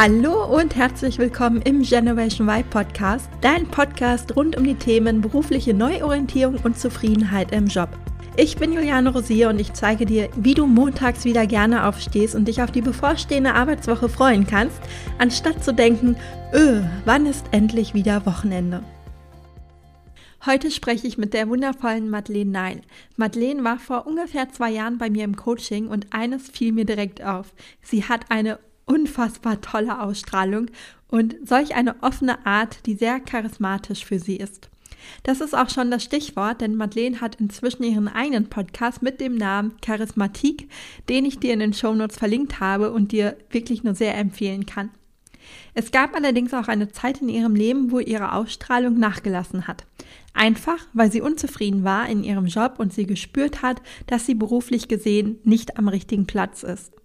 Hallo und herzlich willkommen im Generation Y Podcast, dein Podcast rund um die Themen berufliche Neuorientierung und Zufriedenheit im Job. Ich bin Juliane Rosier und ich zeige dir, wie du montags wieder gerne aufstehst und dich auf die bevorstehende Arbeitswoche freuen kannst, anstatt zu denken, öh, wann ist endlich wieder Wochenende? Heute spreche ich mit der wundervollen Madeleine Neil. Madeleine war vor ungefähr zwei Jahren bei mir im Coaching und eines fiel mir direkt auf. Sie hat eine unfassbar tolle Ausstrahlung und solch eine offene Art, die sehr charismatisch für sie ist. Das ist auch schon das Stichwort, denn Madeleine hat inzwischen ihren eigenen Podcast mit dem Namen Charismatik, den ich dir in den Shownotes verlinkt habe und dir wirklich nur sehr empfehlen kann. Es gab allerdings auch eine Zeit in ihrem Leben, wo ihre Ausstrahlung nachgelassen hat. Einfach, weil sie unzufrieden war in ihrem Job und sie gespürt hat, dass sie beruflich gesehen nicht am richtigen Platz ist.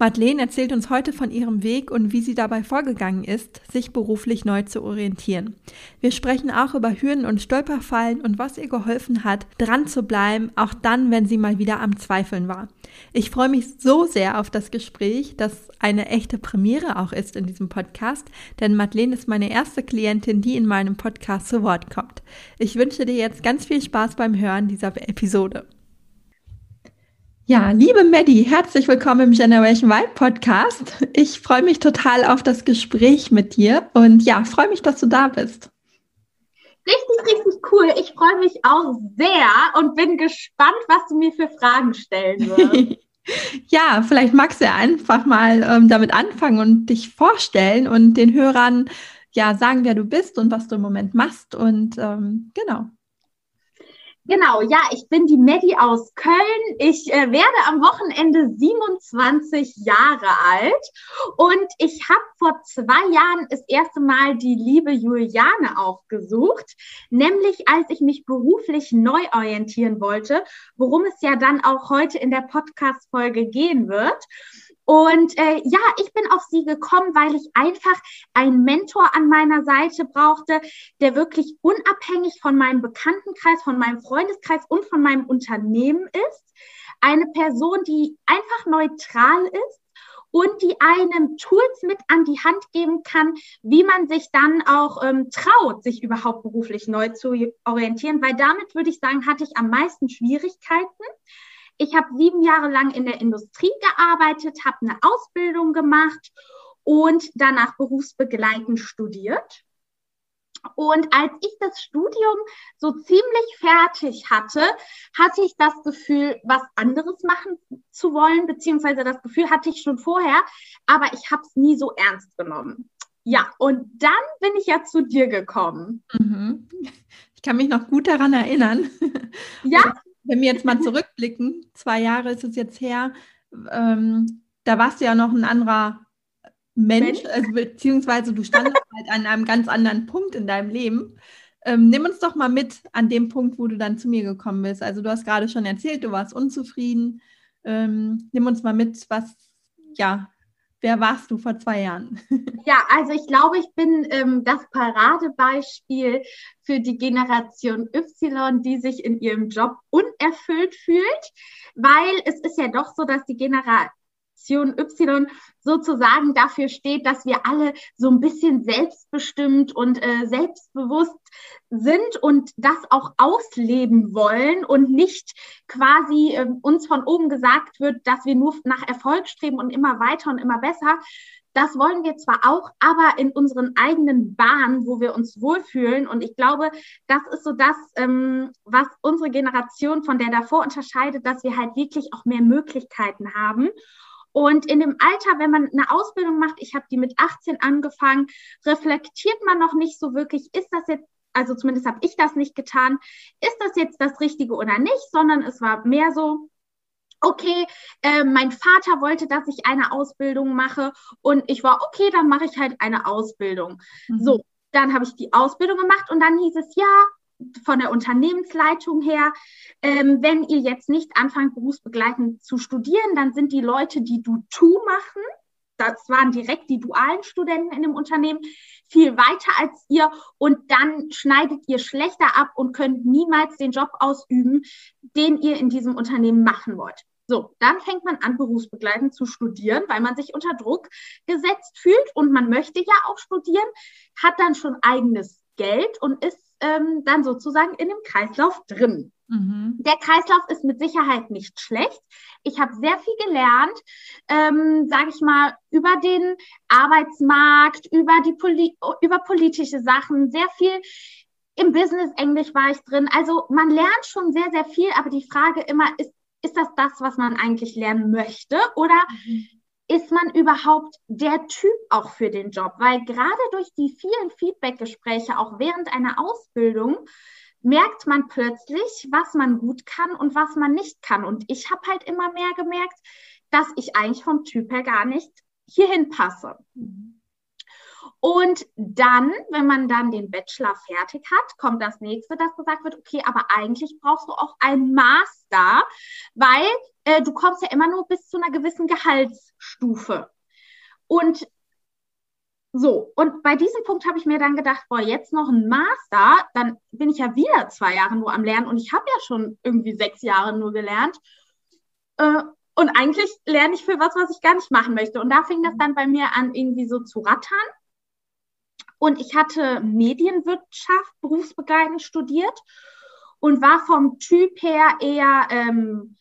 Madeleine erzählt uns heute von ihrem Weg und wie sie dabei vorgegangen ist, sich beruflich neu zu orientieren. Wir sprechen auch über Hürden und Stolperfallen und was ihr geholfen hat, dran zu bleiben, auch dann, wenn sie mal wieder am Zweifeln war. Ich freue mich so sehr auf das Gespräch, das eine echte Premiere auch ist in diesem Podcast, denn Madeleine ist meine erste Klientin, die in meinem Podcast zu Wort kommt. Ich wünsche dir jetzt ganz viel Spaß beim Hören dieser Episode. Ja, liebe Maddie, herzlich willkommen im Generation Y Podcast. Ich freue mich total auf das Gespräch mit dir und ja, freue mich, dass du da bist. Richtig, richtig cool. Ich freue mich auch sehr und bin gespannt, was du mir für Fragen stellen wirst. ja, vielleicht magst du einfach mal ähm, damit anfangen und dich vorstellen und den Hörern ja sagen, wer du bist und was du im Moment machst und ähm, genau. Genau, ja, ich bin die Maddie aus Köln. Ich äh, werde am Wochenende 27 Jahre alt und ich habe vor zwei Jahren das erste Mal die liebe Juliane aufgesucht, nämlich als ich mich beruflich neu orientieren wollte, worum es ja dann auch heute in der Podcast-Folge gehen wird. Und äh, ja, ich bin auf sie gekommen, weil ich einfach einen Mentor an meiner Seite brauchte, der wirklich unabhängig von meinem Bekanntenkreis, von meinem Freundeskreis und von meinem Unternehmen ist. Eine Person, die einfach neutral ist und die einem Tools mit an die Hand geben kann, wie man sich dann auch ähm, traut, sich überhaupt beruflich neu zu orientieren, weil damit würde ich sagen, hatte ich am meisten Schwierigkeiten. Ich habe sieben Jahre lang in der Industrie gearbeitet, habe eine Ausbildung gemacht und danach berufsbegleitend studiert. Und als ich das Studium so ziemlich fertig hatte, hatte ich das Gefühl, was anderes machen zu wollen, beziehungsweise das Gefühl hatte ich schon vorher, aber ich habe es nie so ernst genommen. Ja, und dann bin ich ja zu dir gekommen. Mhm. Ich kann mich noch gut daran erinnern. Ja wenn wir jetzt mal zurückblicken, zwei Jahre ist es jetzt her, ähm, da warst du ja noch ein anderer Mensch, also, beziehungsweise du standest halt an einem ganz anderen Punkt in deinem Leben. Ähm, nimm uns doch mal mit an dem Punkt, wo du dann zu mir gekommen bist. Also du hast gerade schon erzählt, du warst unzufrieden. Ähm, nimm uns mal mit, was, ja, Wer warst du vor zwei Jahren? Ja, also ich glaube, ich bin ähm, das Paradebeispiel für die Generation Y, die sich in ihrem Job unerfüllt fühlt, weil es ist ja doch so, dass die Generation Generation Y sozusagen dafür steht, dass wir alle so ein bisschen selbstbestimmt und äh, selbstbewusst sind und das auch ausleben wollen und nicht quasi äh, uns von oben gesagt wird, dass wir nur nach Erfolg streben und immer weiter und immer besser. Das wollen wir zwar auch, aber in unseren eigenen Bahnen, wo wir uns wohlfühlen. Und ich glaube, das ist so das, ähm, was unsere Generation von der davor unterscheidet, dass wir halt wirklich auch mehr Möglichkeiten haben. Und in dem Alter, wenn man eine Ausbildung macht, ich habe die mit 18 angefangen, reflektiert man noch nicht so wirklich, ist das jetzt, also zumindest habe ich das nicht getan, ist das jetzt das Richtige oder nicht, sondern es war mehr so, okay, äh, mein Vater wollte, dass ich eine Ausbildung mache und ich war, okay, dann mache ich halt eine Ausbildung. Mhm. So, dann habe ich die Ausbildung gemacht und dann hieß es, ja, von der Unternehmensleitung her, ähm, wenn ihr jetzt nicht anfangt, berufsbegleitend zu studieren, dann sind die Leute, die du tu machen, das waren direkt die dualen Studenten in dem Unternehmen, viel weiter als ihr und dann schneidet ihr schlechter ab und könnt niemals den Job ausüben, den ihr in diesem Unternehmen machen wollt. So, dann fängt man an, berufsbegleitend zu studieren, weil man sich unter Druck gesetzt fühlt und man möchte ja auch studieren, hat dann schon eigenes Geld und ist ähm, dann sozusagen in dem Kreislauf drin. Mhm. Der Kreislauf ist mit Sicherheit nicht schlecht. Ich habe sehr viel gelernt, ähm, sage ich mal, über den Arbeitsmarkt, über die Poli über politische Sachen, sehr viel im Business Englisch war ich drin. Also man lernt schon sehr, sehr viel, aber die Frage immer ist, ist das das, was man eigentlich lernen möchte? Oder mhm. Ist man überhaupt der Typ auch für den Job? Weil gerade durch die vielen Feedback-Gespräche, auch während einer Ausbildung, merkt man plötzlich, was man gut kann und was man nicht kann. Und ich habe halt immer mehr gemerkt, dass ich eigentlich vom Typ her gar nicht hierhin passe. Mhm. Und dann, wenn man dann den Bachelor fertig hat, kommt das nächste, dass gesagt wird, okay, aber eigentlich brauchst du auch einen Master, weil äh, du kommst ja immer nur bis zu einer gewissen Gehaltsstufe. Und so, und bei diesem Punkt habe ich mir dann gedacht, boah, jetzt noch ein Master, dann bin ich ja wieder zwei Jahre nur am Lernen und ich habe ja schon irgendwie sechs Jahre nur gelernt. Äh, und eigentlich lerne ich für was, was ich gar nicht machen möchte. Und da fing das dann bei mir an, irgendwie so zu rattern. Und ich hatte Medienwirtschaft berufsbegleitend studiert und war vom Typ her eher ähm,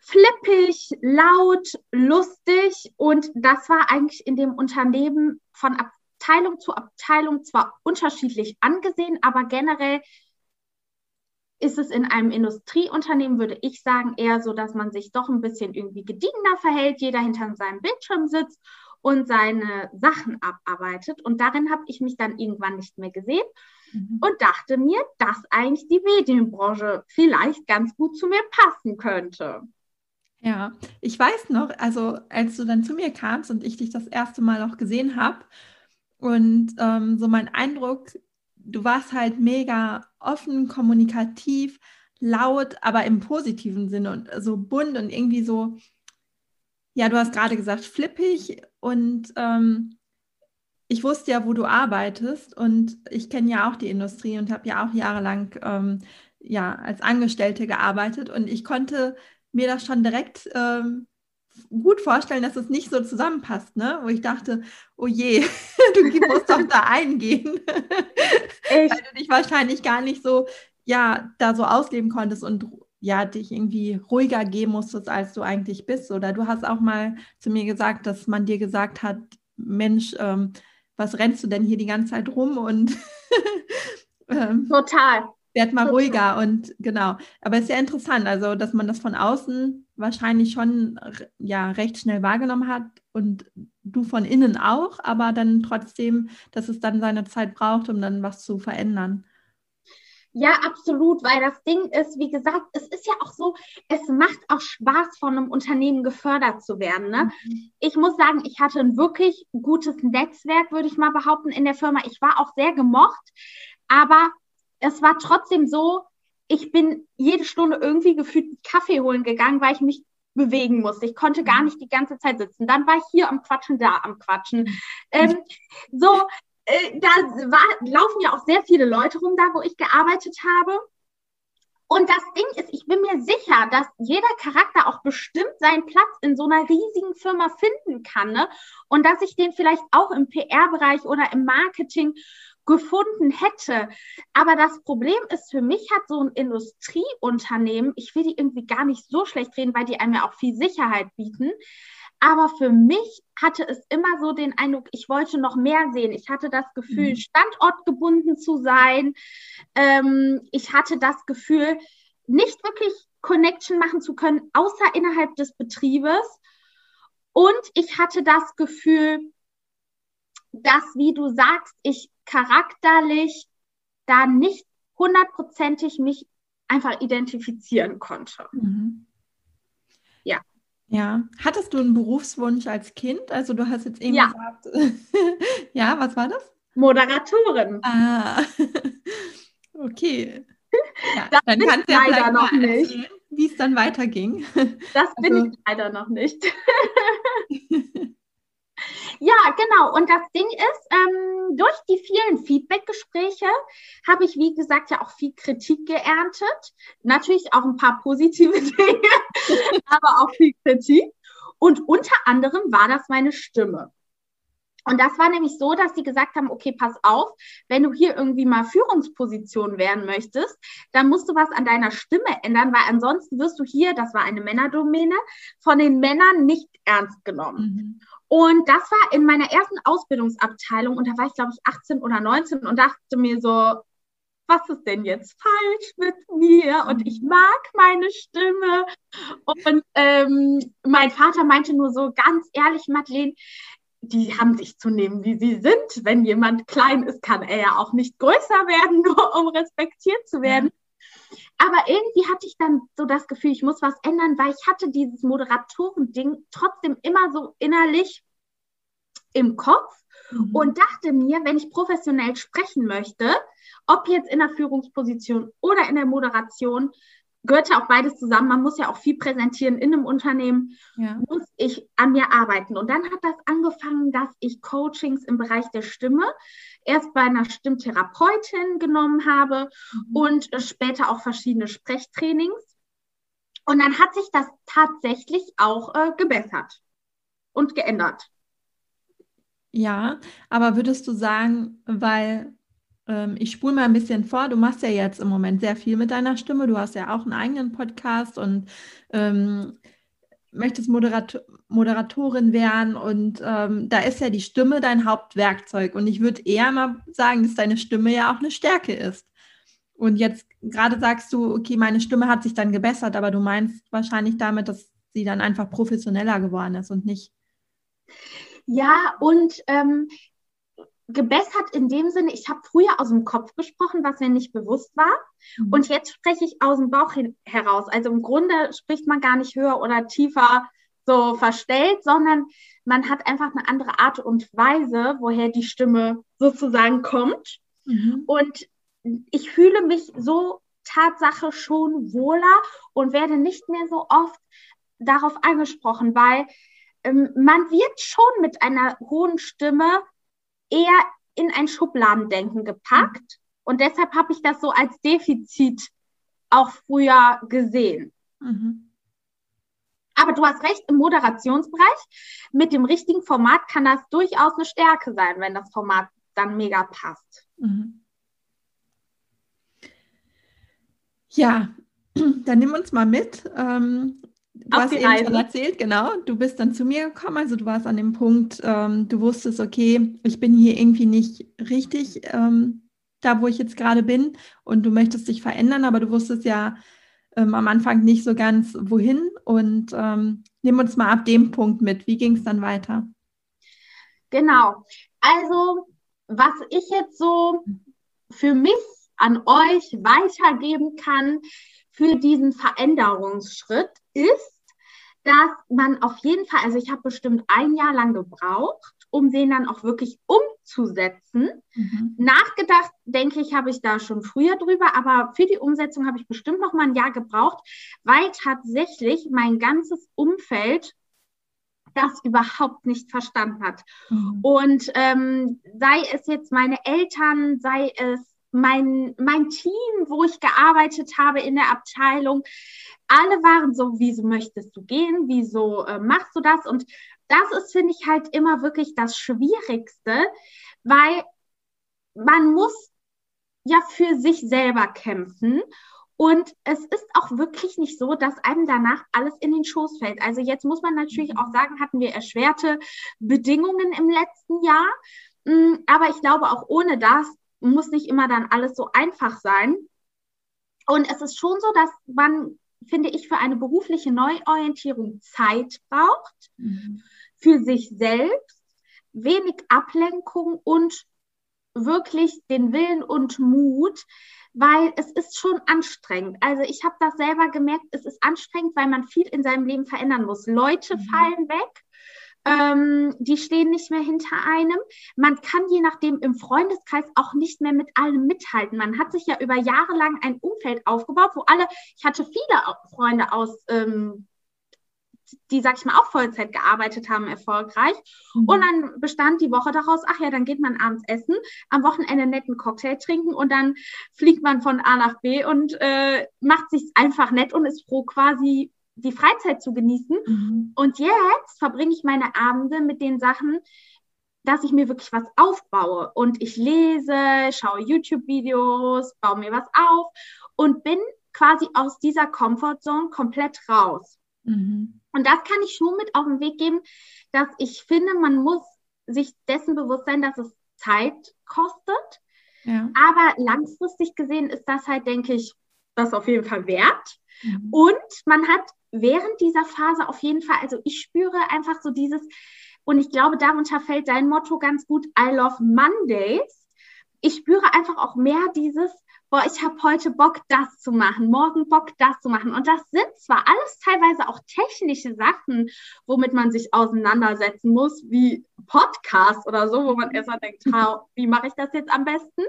flippig, laut, lustig. Und das war eigentlich in dem Unternehmen von Abteilung zu Abteilung zwar unterschiedlich angesehen, aber generell ist es in einem Industrieunternehmen, würde ich sagen, eher so, dass man sich doch ein bisschen irgendwie gediegener verhält, jeder hinter seinem Bildschirm sitzt und seine Sachen abarbeitet. Und darin habe ich mich dann irgendwann nicht mehr gesehen mhm. und dachte mir, dass eigentlich die Medienbranche vielleicht ganz gut zu mir passen könnte. Ja, ich weiß noch, also als du dann zu mir kamst und ich dich das erste Mal auch gesehen habe und ähm, so mein Eindruck, du warst halt mega offen, kommunikativ, laut, aber im positiven Sinne und so bunt und irgendwie so, ja, du hast gerade gesagt, flippig und ähm, ich wusste ja, wo du arbeitest und ich kenne ja auch die Industrie und habe ja auch jahrelang ähm, ja, als Angestellte gearbeitet und ich konnte mir das schon direkt ähm, gut vorstellen, dass es nicht so zusammenpasst, ne? Wo ich dachte, oh je, du musst doch da eingehen. Weil du dich wahrscheinlich gar nicht so, ja, da so ausleben konntest und ja, dich irgendwie ruhiger geben musstest, als du eigentlich bist. Oder du hast auch mal zu mir gesagt, dass man dir gesagt hat, Mensch, ähm, was rennst du denn hier die ganze Zeit rum? Und ähm, total. Werd mal total. ruhiger und genau. Aber es ist ja interessant, also dass man das von außen wahrscheinlich schon ja recht schnell wahrgenommen hat und du von innen auch, aber dann trotzdem, dass es dann seine Zeit braucht, um dann was zu verändern. Ja, absolut, weil das Ding ist, wie gesagt, es ist ja auch so, es macht auch Spaß, von einem Unternehmen gefördert zu werden. Ne? Mhm. Ich muss sagen, ich hatte ein wirklich gutes Netzwerk, würde ich mal behaupten, in der Firma. Ich war auch sehr gemocht, aber es war trotzdem so, ich bin jede Stunde irgendwie gefühlt Kaffee holen gegangen, weil ich mich bewegen musste. Ich konnte gar mhm. nicht die ganze Zeit sitzen. Dann war ich hier am Quatschen, da am Quatschen. Ähm, so, äh, da war, laufen ja auch sehr viele Leute rum, da wo ich gearbeitet habe. Und das Ding ist, ich bin mir sicher, dass jeder Charakter auch bestimmt seinen Platz in so einer riesigen Firma finden kann. Ne? Und dass ich den vielleicht auch im PR-Bereich oder im Marketing gefunden hätte. Aber das Problem ist, für mich hat so ein Industrieunternehmen, ich will die irgendwie gar nicht so schlecht reden, weil die einem ja auch viel Sicherheit bieten. Aber für mich hatte es immer so den Eindruck, ich wollte noch mehr sehen. Ich hatte das Gefühl, mhm. standortgebunden zu sein. Ähm, ich hatte das Gefühl, nicht wirklich Connection machen zu können, außer innerhalb des Betriebes. Und ich hatte das Gefühl, dass, wie du sagst, ich charakterlich da nicht hundertprozentig mich einfach identifizieren konnte. Mhm. Ja, hattest du einen Berufswunsch als Kind? Also du hast jetzt eben ja. gesagt, ja, was war das? Moderatorin. Ah, okay. Ja, das dann kannst du ja leider noch nicht. Wie es dann weiterging. Das also, bin ich leider noch nicht. Ja, genau. Und das Ding ist, ähm, durch die vielen Feedback-Gespräche habe ich, wie gesagt, ja auch viel Kritik geerntet. Natürlich auch ein paar positive Dinge, aber auch viel Kritik. Und unter anderem war das meine Stimme. Und das war nämlich so, dass sie gesagt haben, okay, pass auf, wenn du hier irgendwie mal Führungsposition werden möchtest, dann musst du was an deiner Stimme ändern, weil ansonsten wirst du hier, das war eine Männerdomäne, von den Männern nicht ernst genommen. Mhm. Und das war in meiner ersten Ausbildungsabteilung und da war ich, glaube ich, 18 oder 19 und dachte mir so, was ist denn jetzt falsch mit mir? Und ich mag meine Stimme. Und ähm, mein Vater meinte nur so ganz ehrlich, Madeleine, die haben sich zu nehmen, wie sie sind. Wenn jemand klein ist, kann er ja auch nicht größer werden, nur um respektiert zu werden. Aber irgendwie hatte ich dann so das Gefühl, ich muss was ändern, weil ich hatte dieses Moderatoren-Ding trotzdem immer so innerlich im Kopf mhm. und dachte mir, wenn ich professionell sprechen möchte, ob jetzt in der Führungsposition oder in der Moderation, gehört ja auch beides zusammen. Man muss ja auch viel präsentieren in einem Unternehmen, ja. muss ich an mir arbeiten. Und dann hat das angefangen, dass ich Coachings im Bereich der Stimme erst bei einer Stimmtherapeutin genommen habe mhm. und später auch verschiedene Sprechtrainings. Und dann hat sich das tatsächlich auch äh, gebessert und geändert. Ja, aber würdest du sagen, weil ähm, ich spule mal ein bisschen vor. Du machst ja jetzt im Moment sehr viel mit deiner Stimme. Du hast ja auch einen eigenen Podcast und ähm, möchtest Moderator Moderatorin werden. Und ähm, da ist ja die Stimme dein Hauptwerkzeug. Und ich würde eher mal sagen, dass deine Stimme ja auch eine Stärke ist. Und jetzt gerade sagst du, okay, meine Stimme hat sich dann gebessert, aber du meinst wahrscheinlich damit, dass sie dann einfach professioneller geworden ist und nicht. Ja, und ähm, gebessert in dem Sinne, ich habe früher aus dem Kopf gesprochen, was mir nicht bewusst war. Mhm. Und jetzt spreche ich aus dem Bauch heraus. Also im Grunde spricht man gar nicht höher oder tiefer so verstellt, sondern man hat einfach eine andere Art und Weise, woher die Stimme sozusagen kommt. Mhm. Und ich fühle mich so Tatsache schon wohler und werde nicht mehr so oft darauf angesprochen, weil man wird schon mit einer hohen Stimme eher in ein Schubladendenken gepackt. Und deshalb habe ich das so als Defizit auch früher gesehen. Mhm. Aber du hast recht, im Moderationsbereich mit dem richtigen Format kann das durchaus eine Stärke sein, wenn das Format dann mega passt. Mhm. Ja, dann nimm uns mal mit. Ähm, Du hast eben Reise. schon erzählt, genau. Du bist dann zu mir gekommen, also du warst an dem Punkt, ähm, du wusstest, okay, ich bin hier irgendwie nicht richtig ähm, da, wo ich jetzt gerade bin und du möchtest dich verändern, aber du wusstest ja ähm, am Anfang nicht so ganz, wohin. Und ähm, nimm uns mal ab dem Punkt mit. Wie ging es dann weiter? Genau. Also, was ich jetzt so für mich an euch weitergeben kann für diesen Veränderungsschritt, ist, dass man auf jeden Fall, also ich habe bestimmt ein Jahr lang gebraucht, um den dann auch wirklich umzusetzen. Mhm. Nachgedacht, denke ich, habe ich da schon früher drüber, aber für die Umsetzung habe ich bestimmt noch mal ein Jahr gebraucht, weil tatsächlich mein ganzes Umfeld das überhaupt nicht verstanden hat. Mhm. Und ähm, sei es jetzt meine Eltern, sei es mein, mein Team, wo ich gearbeitet habe in der Abteilung, alle waren so, wieso möchtest du gehen? Wieso äh, machst du das? Und das ist, finde ich, halt immer wirklich das Schwierigste, weil man muss ja für sich selber kämpfen. Und es ist auch wirklich nicht so, dass einem danach alles in den Schoß fällt. Also jetzt muss man natürlich mhm. auch sagen, hatten wir erschwerte Bedingungen im letzten Jahr. Mm, aber ich glaube, auch ohne das muss nicht immer dann alles so einfach sein. Und es ist schon so, dass man, finde ich, für eine berufliche Neuorientierung Zeit braucht, mhm. für sich selbst, wenig Ablenkung und wirklich den Willen und Mut, weil es ist schon anstrengend. Also ich habe das selber gemerkt, es ist anstrengend, weil man viel in seinem Leben verändern muss. Leute mhm. fallen weg, ähm, die stehen nicht mehr hinter einem. Man kann je nachdem im Freundeskreis auch nicht mehr mit allem mithalten. Man hat sich ja über Jahre lang ein Umfeld aufgebaut, wo alle, ich hatte viele Freunde aus ähm, die, sag ich mal, auch Vollzeit gearbeitet haben, erfolgreich. Mhm. Und dann bestand die Woche daraus, ach ja, dann geht man abends essen, am Wochenende einen netten Cocktail trinken und dann fliegt man von A nach B und äh, macht sich einfach nett und ist froh, quasi die Freizeit zu genießen. Mhm. Und jetzt verbringe ich meine Abende mit den Sachen, dass ich mir wirklich was aufbaue und ich lese, schaue YouTube-Videos, baue mir was auf und bin quasi aus dieser Comfortzone komplett raus. Mhm. Und das kann ich schon mit auf den Weg geben, dass ich finde, man muss sich dessen bewusst sein, dass es Zeit kostet. Ja. Aber langfristig gesehen ist das halt, denke ich, das auf jeden Fall wert. Mhm. Und man hat während dieser Phase auf jeden Fall, also ich spüre einfach so dieses, und ich glaube, darunter fällt dein Motto ganz gut, I love Mondays. Ich spüre einfach auch mehr dieses, boah, ich habe heute Bock, das zu machen, morgen Bock, das zu machen. Und das sind zwar alles teilweise auch technische Sachen, womit man sich auseinandersetzen muss, wie Podcast oder so, wo man erstmal denkt, wie mache ich das jetzt am besten?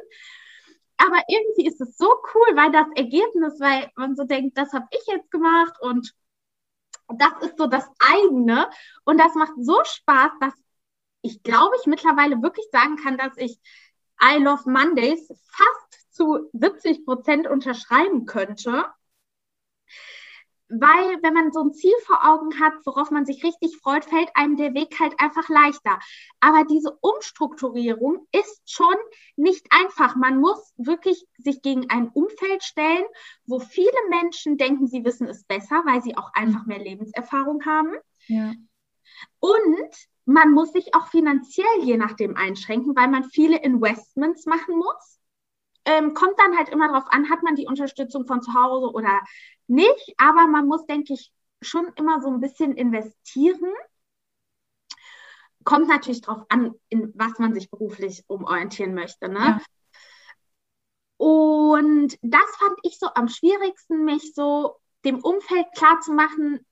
Aber irgendwie ist es so cool, weil das Ergebnis, weil man so denkt, das habe ich jetzt gemacht und das ist so das eigene. Und das macht so Spaß, dass ich glaube, ich mittlerweile wirklich sagen kann, dass ich I Love Mondays fast zu 70 Prozent unterschreiben könnte weil wenn man so ein Ziel vor Augen hat, worauf man sich richtig freut, fällt einem der Weg halt einfach leichter. Aber diese Umstrukturierung ist schon nicht einfach. Man muss wirklich sich gegen ein Umfeld stellen, wo viele Menschen denken, sie wissen es besser, weil sie auch einfach mehr Lebenserfahrung haben. Ja. Und man muss sich auch finanziell je nachdem einschränken, weil man viele Investments machen muss. Ähm, kommt dann halt immer darauf an, hat man die Unterstützung von zu Hause oder nicht, aber man muss, denke ich, schon immer so ein bisschen investieren. Kommt natürlich darauf an, in was man sich beruflich umorientieren möchte. Ne? Ja. Und das fand ich so am schwierigsten, mich so dem Umfeld klar zu machen,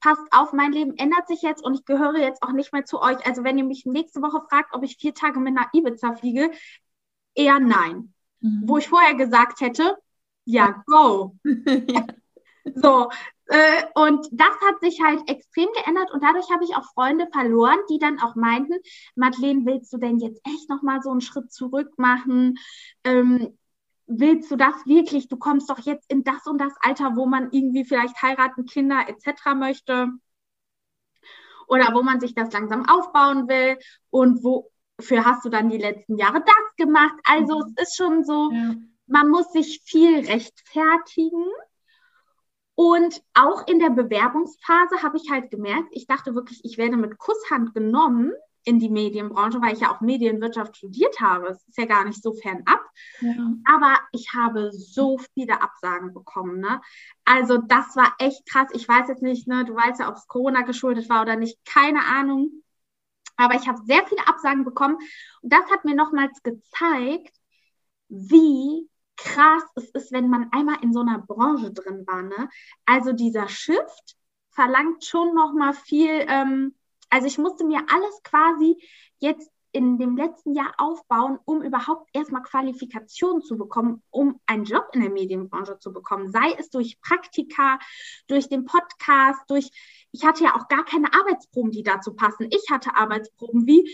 passt auf, mein Leben ändert sich jetzt und ich gehöre jetzt auch nicht mehr zu euch. Also wenn ihr mich nächste Woche fragt, ob ich vier Tage mit einer Ibiza fliege, eher nein. Mhm. Wo ich vorher gesagt hätte, ja, go. ja. So, äh, und das hat sich halt extrem geändert und dadurch habe ich auch Freunde verloren, die dann auch meinten, Madeleine, willst du denn jetzt echt nochmal so einen Schritt zurück machen? Ähm, willst du das wirklich? Du kommst doch jetzt in das und das Alter, wo man irgendwie vielleicht heiraten, Kinder etc. möchte oder wo man sich das langsam aufbauen will und wofür hast du dann die letzten Jahre das gemacht? Also mhm. es ist schon so, ja. man muss sich viel rechtfertigen und auch in der Bewerbungsphase habe ich halt gemerkt, ich dachte wirklich, ich werde mit Kusshand genommen in die Medienbranche, weil ich ja auch Medienwirtschaft studiert habe. Es ist ja gar nicht so fernab. Ja. Aber ich habe so viele Absagen bekommen. Ne? Also das war echt krass. Ich weiß jetzt nicht, ne, du weißt ja, ob es Corona geschuldet war oder nicht, keine Ahnung. Aber ich habe sehr viele Absagen bekommen. Und das hat mir nochmals gezeigt, wie krass es ist, wenn man einmal in so einer Branche drin war. Ne? Also dieser Shift verlangt schon noch mal viel. Ähm, also ich musste mir alles quasi jetzt in dem letzten Jahr aufbauen, um überhaupt erstmal Qualifikationen zu bekommen, um einen Job in der Medienbranche zu bekommen. Sei es durch Praktika, durch den Podcast, durch, ich hatte ja auch gar keine Arbeitsproben, die dazu passen. Ich hatte Arbeitsproben wie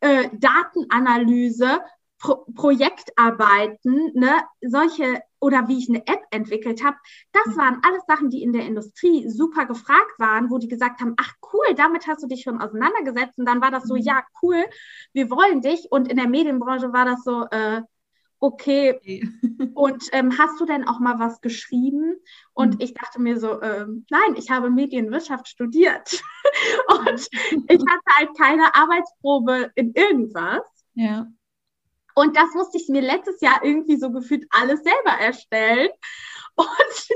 äh, Datenanalyse, Pro Projektarbeiten, ne, solche oder wie ich eine App entwickelt habe, das mhm. waren alles Sachen, die in der Industrie super gefragt waren, wo die gesagt haben, ach cool, damit hast du dich schon auseinandergesetzt und dann war das so, mhm. ja cool, wir wollen dich und in der Medienbranche war das so, äh, okay. und ähm, hast du denn auch mal was geschrieben? Und mhm. ich dachte mir so, ähm, nein, ich habe Medienwirtschaft studiert und ich hatte halt keine Arbeitsprobe in irgendwas. Ja. Und das musste ich mir letztes Jahr irgendwie so gefühlt alles selber erstellen und,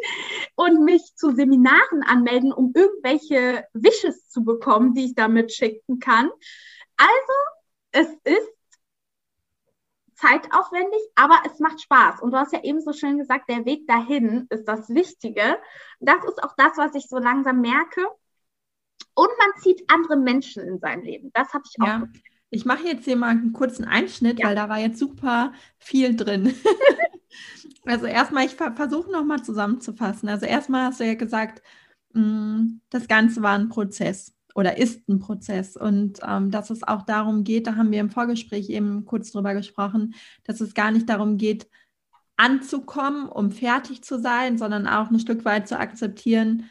und mich zu Seminaren anmelden, um irgendwelche Wishes zu bekommen, die ich da mitschicken kann. Also, es ist zeitaufwendig, aber es macht Spaß. Und du hast ja eben so schön gesagt, der Weg dahin ist das Wichtige. Das ist auch das, was ich so langsam merke. Und man zieht andere Menschen in sein Leben. Das habe ich auch. Ja. Ich mache jetzt hier mal einen kurzen Einschnitt, ja. weil da war jetzt super viel drin. also erstmal, ich versuche nochmal zusammenzufassen. Also erstmal hast du ja gesagt, mm, das Ganze war ein Prozess oder ist ein Prozess und ähm, dass es auch darum geht, da haben wir im Vorgespräch eben kurz drüber gesprochen, dass es gar nicht darum geht, anzukommen, um fertig zu sein, sondern auch ein Stück weit zu akzeptieren,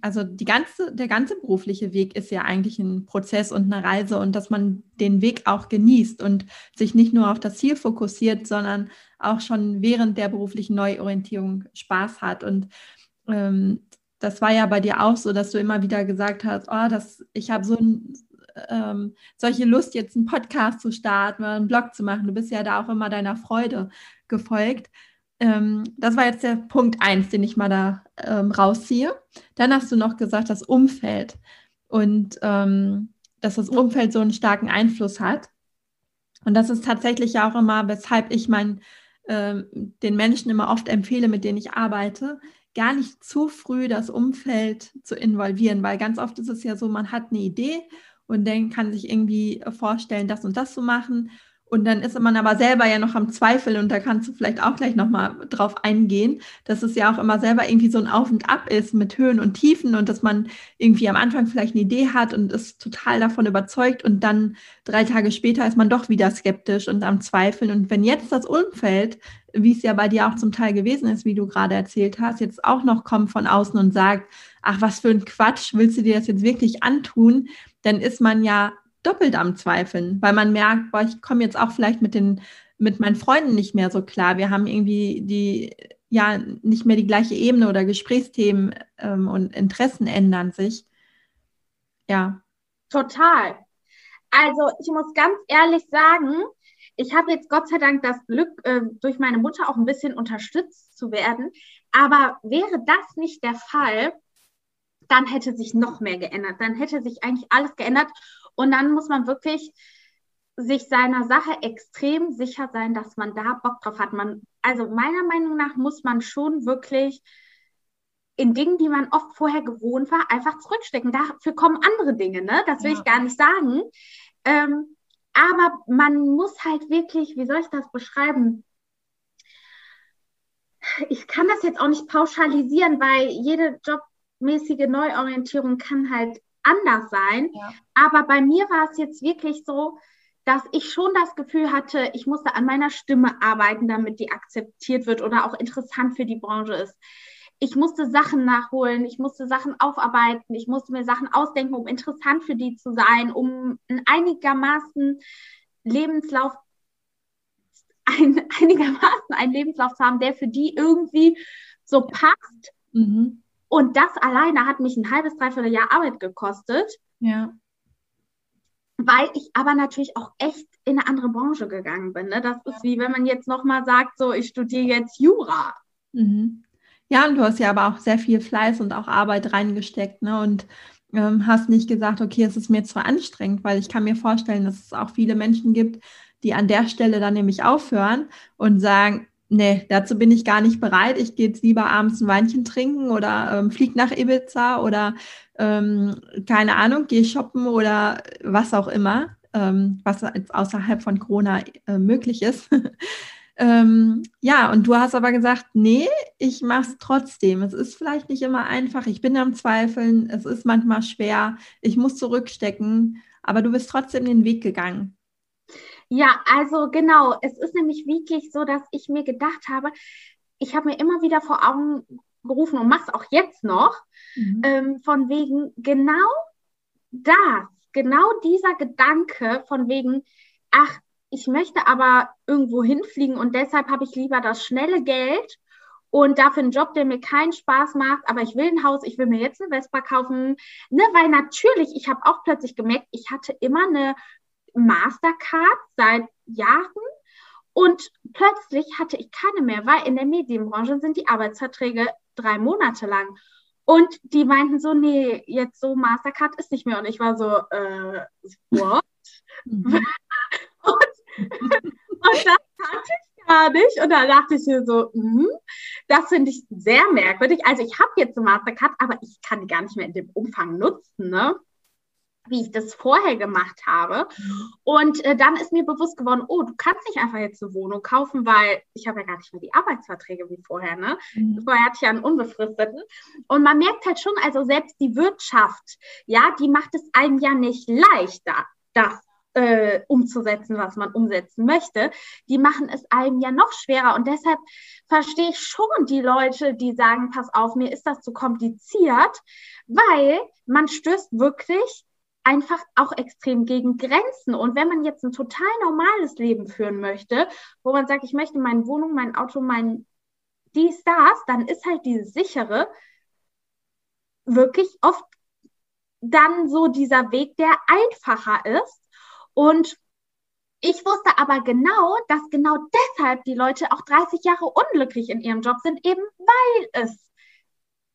also die ganze, der ganze berufliche Weg ist ja eigentlich ein Prozess und eine Reise und dass man den Weg auch genießt und sich nicht nur auf das Ziel fokussiert, sondern auch schon während der beruflichen Neuorientierung Spaß hat. Und ähm, das war ja bei dir auch so, dass du immer wieder gesagt hast, oh, das, ich habe so ein, ähm, solche Lust, jetzt einen Podcast zu starten oder einen Blog zu machen. Du bist ja da auch immer deiner Freude gefolgt. Ähm, das war jetzt der Punkt eins, den ich mal da ähm, rausziehe. Dann hast du noch gesagt, das Umfeld und ähm, dass das Umfeld so einen starken Einfluss hat. Und das ist tatsächlich auch immer, weshalb ich mein, äh, den Menschen immer oft empfehle, mit denen ich arbeite, gar nicht zu früh das Umfeld zu involvieren, weil ganz oft ist es ja so, man hat eine Idee und dann kann sich irgendwie vorstellen, das und das zu machen. Und dann ist man aber selber ja noch am Zweifel und da kannst du vielleicht auch gleich nochmal drauf eingehen, dass es ja auch immer selber irgendwie so ein Auf und Ab ist mit Höhen und Tiefen und dass man irgendwie am Anfang vielleicht eine Idee hat und ist total davon überzeugt und dann drei Tage später ist man doch wieder skeptisch und am Zweifeln. Und wenn jetzt das Umfeld, wie es ja bei dir auch zum Teil gewesen ist, wie du gerade erzählt hast, jetzt auch noch kommt von außen und sagt, ach, was für ein Quatsch, willst du dir das jetzt wirklich antun? Dann ist man ja doppelt am Zweifeln, weil man merkt, boah, ich komme jetzt auch vielleicht mit den mit meinen Freunden nicht mehr so klar. Wir haben irgendwie die ja nicht mehr die gleiche Ebene oder Gesprächsthemen ähm, und Interessen ändern sich. Ja. Total. Also ich muss ganz ehrlich sagen, ich habe jetzt Gott sei Dank das Glück, äh, durch meine Mutter auch ein bisschen unterstützt zu werden. Aber wäre das nicht der Fall, dann hätte sich noch mehr geändert. Dann hätte sich eigentlich alles geändert. Und dann muss man wirklich sich seiner Sache extrem sicher sein, dass man da Bock drauf hat. Man, also meiner Meinung nach muss man schon wirklich in Dingen, die man oft vorher gewohnt war, einfach zurückstecken. Dafür kommen andere Dinge, ne? Das will ja. ich gar nicht sagen. Ähm, aber man muss halt wirklich, wie soll ich das beschreiben? Ich kann das jetzt auch nicht pauschalisieren, weil jede jobmäßige Neuorientierung kann halt anders sein. Ja. Aber bei mir war es jetzt wirklich so, dass ich schon das Gefühl hatte, ich musste an meiner Stimme arbeiten, damit die akzeptiert wird oder auch interessant für die Branche ist. Ich musste Sachen nachholen, ich musste Sachen aufarbeiten, ich musste mir Sachen ausdenken, um interessant für die zu sein, um einigermaßen Lebenslauf, ein, einigermaßen einen Lebenslauf zu haben, der für die irgendwie so passt. Mhm. Und das alleine hat mich ein halbes, dreiviertel Jahr Arbeit gekostet. Ja. Weil ich aber natürlich auch echt in eine andere Branche gegangen bin. Ne? Das ist wie wenn man jetzt nochmal sagt, so, ich studiere jetzt Jura. Mhm. Ja, und du hast ja aber auch sehr viel Fleiß und auch Arbeit reingesteckt, ne? Und ähm, hast nicht gesagt, okay, es ist mir zu anstrengend, weil ich kann mir vorstellen, dass es auch viele Menschen gibt, die an der Stelle dann nämlich aufhören und sagen, nee, dazu bin ich gar nicht bereit. Ich gehe jetzt lieber abends ein Weinchen trinken oder ähm, fliege nach Ibiza oder ähm, keine Ahnung, gehe shoppen oder was auch immer, ähm, was jetzt außerhalb von Corona äh, möglich ist. Ähm, ja, und du hast aber gesagt, nee, ich mache es trotzdem. Es ist vielleicht nicht immer einfach. Ich bin am Zweifeln. Es ist manchmal schwer. Ich muss zurückstecken. Aber du bist trotzdem den Weg gegangen. Ja, also genau. Es ist nämlich wirklich so, dass ich mir gedacht habe, ich habe mir immer wieder vor Augen gerufen und mache es auch jetzt noch, mhm. ähm, von wegen genau das, genau dieser Gedanke von wegen, ach, ich möchte aber irgendwo hinfliegen und deshalb habe ich lieber das schnelle Geld und dafür einen Job, der mir keinen Spaß macht, aber ich will ein Haus, ich will mir jetzt eine Vespa kaufen, ne, weil natürlich, ich habe auch plötzlich gemerkt, ich hatte immer eine Mastercard seit Jahren und plötzlich hatte ich keine mehr, weil in der Medienbranche sind die Arbeitsverträge drei Monate lang. Und die meinten so, nee, jetzt so Mastercard ist nicht mehr. Und ich war so, äh, what? Mhm. und, und das kannte ich gar nicht. Und da dachte ich mir so, mh, das finde ich sehr merkwürdig. Also ich habe jetzt eine Mastercard, aber ich kann die gar nicht mehr in dem Umfang nutzen, ne? Wie ich das vorher gemacht habe. Und äh, dann ist mir bewusst geworden, oh, du kannst nicht einfach jetzt eine Wohnung kaufen, weil ich habe ja gar nicht mehr die Arbeitsverträge wie vorher. Ne? Mhm. Vorher hatte ich ja einen unbefristeten. Und man merkt halt schon, also selbst die Wirtschaft, ja, die macht es einem ja nicht leichter, das äh, umzusetzen, was man umsetzen möchte, die machen es einem ja noch schwerer. Und deshalb verstehe ich schon die Leute, die sagen, pass auf, mir ist das zu kompliziert, weil man stößt wirklich einfach auch extrem gegen Grenzen. Und wenn man jetzt ein total normales Leben führen möchte, wo man sagt, ich möchte meine Wohnung, mein Auto, mein dies, das, dann ist halt dieses sichere wirklich oft dann so dieser Weg, der einfacher ist. Und ich wusste aber genau, dass genau deshalb die Leute auch 30 Jahre unglücklich in ihrem Job sind, eben weil es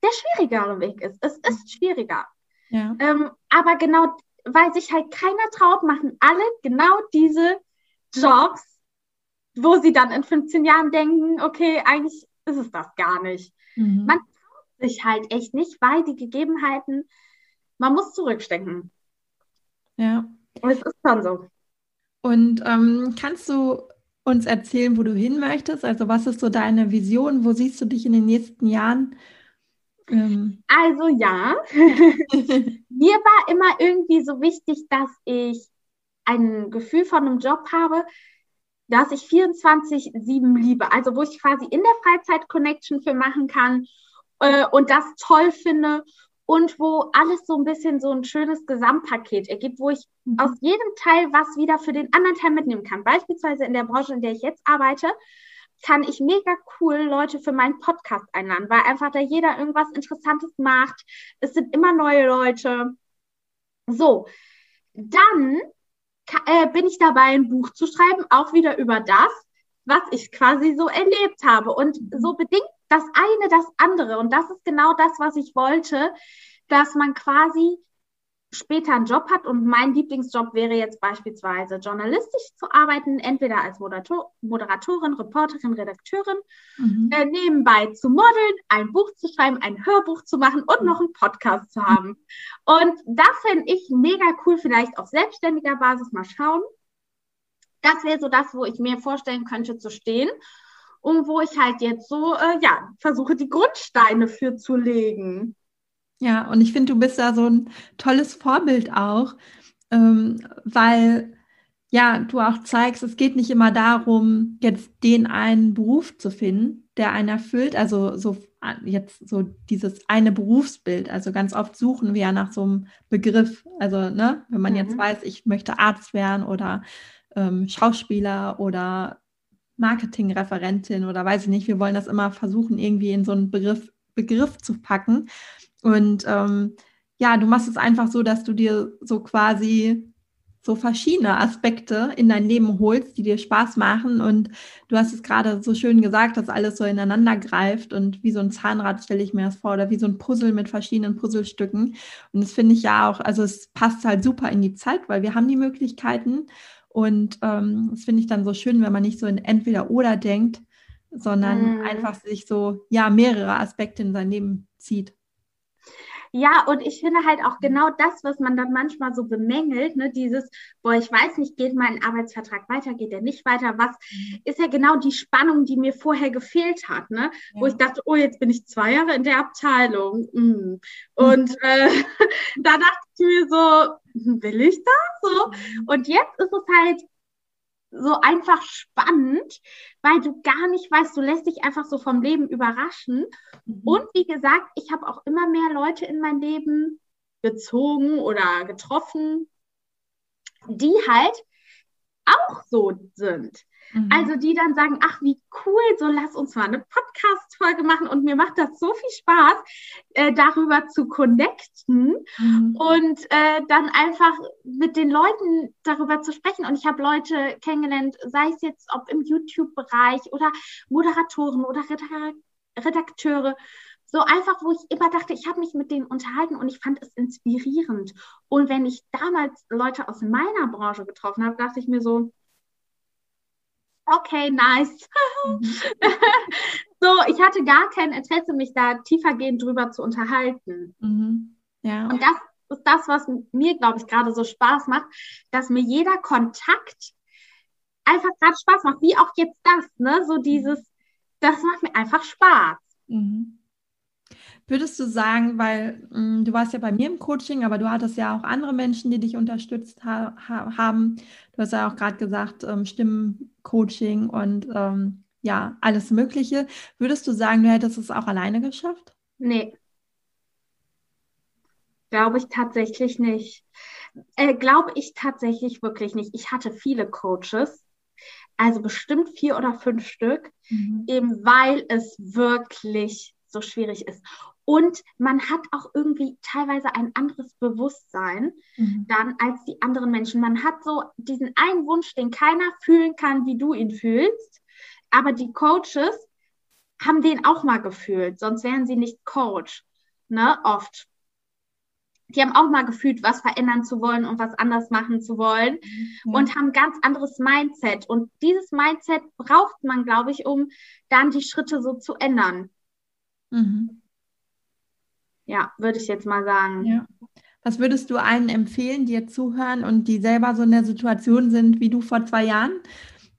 der schwierigere Weg ist. Es ist schwieriger. Ja. Ähm, aber genau, weil sich halt keiner traut, machen alle genau diese Jobs, wo sie dann in 15 Jahren denken, okay, eigentlich ist es das gar nicht. Mhm. Man traut sich halt echt nicht, weil die Gegebenheiten, man muss zurückstecken. Ja. Und es ist schon so. Und ähm, kannst du uns erzählen, wo du hin möchtest? Also was ist so deine Vision? Wo siehst du dich in den nächsten Jahren? Ähm. Also ja, mir war immer irgendwie so wichtig, dass ich ein Gefühl von einem Job habe, dass ich 24-7 liebe. Also wo ich quasi in der Freizeit Connection für machen kann äh, und das toll finde und wo alles so ein bisschen so ein schönes Gesamtpaket ergibt, wo ich mhm. aus jedem Teil was wieder für den anderen Teil mitnehmen kann. Beispielsweise in der Branche, in der ich jetzt arbeite, kann ich mega cool Leute für meinen Podcast einladen, weil einfach da jeder irgendwas Interessantes macht. Es sind immer neue Leute. So, dann äh, bin ich dabei, ein Buch zu schreiben, auch wieder über das, was ich quasi so erlebt habe. Und so bedingt das eine das andere. Und das ist genau das, was ich wollte, dass man quasi später einen Job hat und mein Lieblingsjob wäre jetzt beispielsweise journalistisch zu arbeiten, entweder als Moderator, Moderatorin, Reporterin, Redakteurin, mhm. äh, nebenbei zu modeln, ein Buch zu schreiben, ein Hörbuch zu machen und noch einen Podcast zu haben. Und das fände ich mega cool, vielleicht auf selbstständiger Basis mal schauen. Das wäre so das, wo ich mir vorstellen könnte zu stehen und wo ich halt jetzt so, äh, ja, versuche die Grundsteine für zu legen. Ja, und ich finde, du bist da so ein tolles Vorbild auch, ähm, weil ja, du auch zeigst, es geht nicht immer darum, jetzt den einen Beruf zu finden, der einen erfüllt. Also so jetzt so dieses eine Berufsbild. Also ganz oft suchen wir ja nach so einem Begriff. Also, ne, wenn man mhm. jetzt weiß, ich möchte Arzt werden oder ähm, Schauspieler oder Marketingreferentin oder weiß ich nicht, wir wollen das immer versuchen, irgendwie in so einen Begriff, Begriff zu packen. Und ähm, ja, du machst es einfach so, dass du dir so quasi so verschiedene Aspekte in dein Leben holst, die dir Spaß machen. Und du hast es gerade so schön gesagt, dass alles so ineinander greift und wie so ein Zahnrad stelle ich mir das vor oder wie so ein Puzzle mit verschiedenen Puzzlestücken. Und das finde ich ja auch, also es passt halt super in die Zeit, weil wir haben die Möglichkeiten. Und ähm, das finde ich dann so schön, wenn man nicht so in entweder oder denkt, sondern mhm. einfach sich so, ja, mehrere Aspekte in sein Leben zieht. Ja, und ich finde halt auch genau das, was man dann manchmal so bemängelt, ne, dieses, boah, ich weiß nicht, geht mein Arbeitsvertrag weiter, geht er nicht weiter, was mhm. ist ja genau die Spannung, die mir vorher gefehlt hat, ne? Ja. Wo ich dachte, oh, jetzt bin ich zwei Jahre in der Abteilung. Mm. Und äh, da dachte ich mir so, will ich das? So. Mhm. Und jetzt ist es halt so einfach spannend, weil du gar nicht weißt, du lässt dich einfach so vom Leben überraschen. Mhm. Und wie gesagt, ich habe auch immer mehr Leute in mein Leben gezogen oder getroffen, die halt auch so sind. Mhm. Also die dann sagen, ach wie cool, so lass uns mal eine Podcast-Folge machen und mir macht das so viel Spaß, äh, darüber zu connecten mhm. und äh, dann einfach mit den Leuten darüber zu sprechen. Und ich habe Leute kennengelernt, sei es jetzt ob im YouTube-Bereich oder Moderatoren oder Redakteure, so einfach, wo ich immer dachte, ich habe mich mit denen unterhalten und ich fand es inspirierend. Und wenn ich damals Leute aus meiner Branche getroffen habe, dachte ich mir so, okay, nice. So, ich hatte gar kein Interesse, mich da tiefergehend drüber zu unterhalten. Mhm. Ja. Und das ist das, was mir, glaube ich, gerade so Spaß macht, dass mir jeder Kontakt einfach gerade Spaß macht, wie auch jetzt das, ne? So dieses, das macht mir einfach Spaß. Mhm. Würdest du sagen, weil mh, mm, du warst ja bei mir im Coaching, aber du hattest ja auch andere Menschen, die dich unterstützt ha haben. Du hast ja auch gerade gesagt, ähm, Stimmcoaching und ähm, ja, alles Mögliche. Würdest du sagen, du hättest es auch alleine geschafft? Nee. Glaube ich tatsächlich nicht. Äh, Glaube ich tatsächlich wirklich nicht. Ich hatte viele Coaches, also bestimmt vier oder fünf Stück, mhm. eben weil es wirklich so schwierig ist. Und man hat auch irgendwie teilweise ein anderes Bewusstsein mhm. dann als die anderen Menschen. Man hat so diesen einen Wunsch, den keiner fühlen kann, wie du ihn fühlst. Aber die Coaches haben den auch mal gefühlt, sonst wären sie nicht Coach. Ne, oft. Die haben auch mal gefühlt, was verändern zu wollen und was anders machen zu wollen mhm. und haben ganz anderes Mindset. Und dieses Mindset braucht man, glaube ich, um dann die Schritte so zu ändern. Mhm. Ja, würde ich jetzt mal sagen. Ja. Was würdest du allen empfehlen, die jetzt zuhören und die selber so in der Situation sind wie du vor zwei Jahren?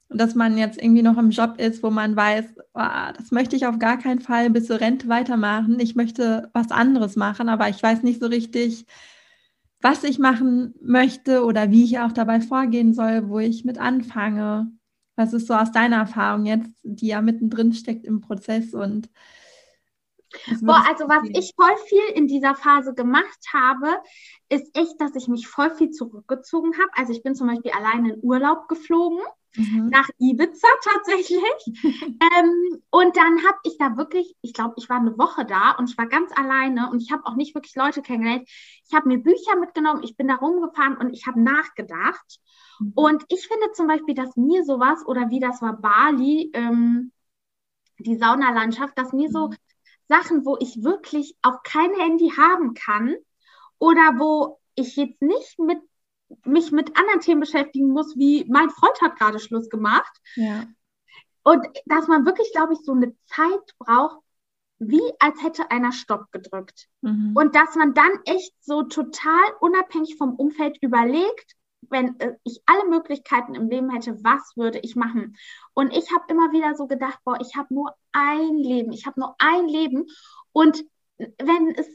Und dass man jetzt irgendwie noch im Job ist, wo man weiß, oh, das möchte ich auf gar keinen Fall bis zur Rente weitermachen. Ich möchte was anderes machen, aber ich weiß nicht so richtig, was ich machen möchte oder wie ich auch dabei vorgehen soll, wo ich mit anfange. Was ist so aus deiner Erfahrung jetzt, die ja mittendrin steckt im Prozess und Boah, also was ich voll viel in dieser Phase gemacht habe, ist echt, dass ich mich voll viel zurückgezogen habe. Also ich bin zum Beispiel alleine in Urlaub geflogen, mhm. nach Ibiza tatsächlich. ähm, und dann habe ich da wirklich, ich glaube, ich war eine Woche da und ich war ganz alleine und ich habe auch nicht wirklich Leute kennengelernt. Ich habe mir Bücher mitgenommen, ich bin da rumgefahren und ich habe nachgedacht. Mhm. Und ich finde zum Beispiel, dass mir sowas oder wie das war Bali, ähm, die Saunalandschaft, dass mir so mhm. Sachen, wo ich wirklich auch kein Handy haben kann oder wo ich jetzt nicht mit mich mit anderen Themen beschäftigen muss, wie mein Freund hat gerade Schluss gemacht. Ja. Und dass man wirklich, glaube ich, so eine Zeit braucht, wie als hätte einer Stopp gedrückt. Mhm. Und dass man dann echt so total unabhängig vom Umfeld überlegt, wenn äh, ich alle Möglichkeiten im Leben hätte, was würde ich machen? Und ich habe immer wieder so gedacht, boah, ich habe nur ein Leben, ich habe nur ein Leben. Und wenn es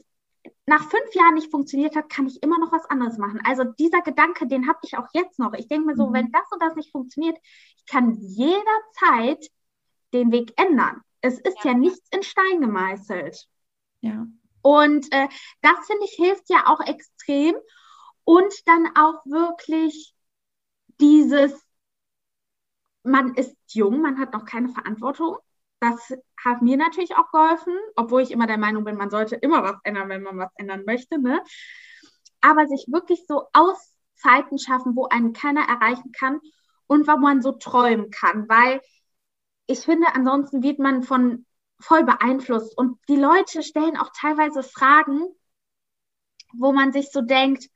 nach fünf Jahren nicht funktioniert hat, kann ich immer noch was anderes machen. Also dieser Gedanke, den habe ich auch jetzt noch. Ich denke mir so, mhm. wenn das und das nicht funktioniert, ich kann jederzeit den Weg ändern. Es ist ja, ja nichts in Stein gemeißelt. Ja. Und äh, das finde ich hilft ja auch extrem. Und dann auch wirklich dieses, man ist jung, man hat noch keine Verantwortung. Das hat mir natürlich auch geholfen, obwohl ich immer der Meinung bin, man sollte immer was ändern, wenn man was ändern möchte. Ne? Aber sich wirklich so Auszeiten schaffen, wo einen keiner erreichen kann und wo man so träumen kann, weil ich finde, ansonsten wird man von voll beeinflusst und die Leute stellen auch teilweise Fragen, wo man sich so denkt,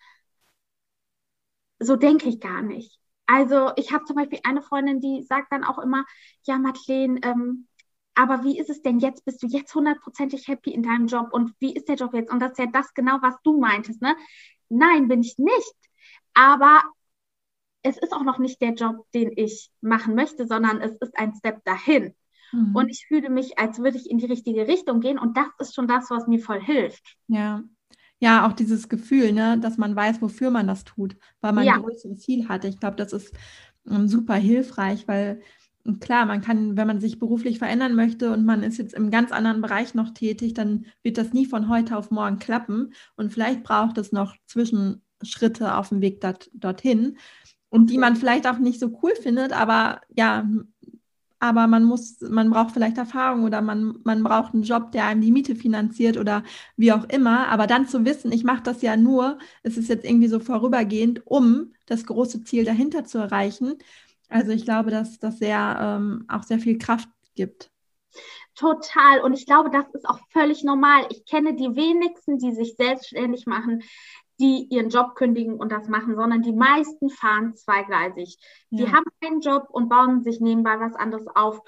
so denke ich gar nicht. Also ich habe zum Beispiel eine Freundin, die sagt dann auch immer, ja, Madeleine, ähm, aber wie ist es denn jetzt? Bist du jetzt hundertprozentig happy in deinem Job? Und wie ist der Job jetzt? Und das ist ja das genau, was du meintest, ne? Nein, bin ich nicht. Aber es ist auch noch nicht der Job, den ich machen möchte, sondern es ist ein Step dahin. Mhm. Und ich fühle mich, als würde ich in die richtige Richtung gehen. Und das ist schon das, was mir voll hilft. Ja, ja, auch dieses Gefühl, ne, dass man weiß, wofür man das tut, weil man ja. ein größeres Ziel hatte. Ich glaube, das ist um, ähm, super hilfreich, weil hm, klar, man kann, wenn man sich beruflich verändern möchte und man ist jetzt im ganz anderen Bereich noch tätig, dann wird das nie von heute auf morgen klappen. Und vielleicht braucht es noch Zwischenschritte auf dem Weg dort, dorthin und die man vielleicht auch nicht so cool findet, aber ja, aber man muss, man braucht vielleicht Erfahrung oder man, man braucht einen Job, der einem die Miete finanziert oder wie auch immer. Aber dann zu wissen, ich mache das ja nur, es ist jetzt irgendwie so vorübergehend, um das große Ziel dahinter zu erreichen. Also ich glaube, dass das sehr ähm, auch sehr viel Kraft gibt. Total. Und ich glaube, das ist auch völlig normal. Ich kenne die wenigsten, die sich selbstständig machen, die ihren Job kündigen und das machen, sondern die meisten fahren zweigleisig. Ja. Die haben einen Job und bauen sich nebenbei was anderes auf.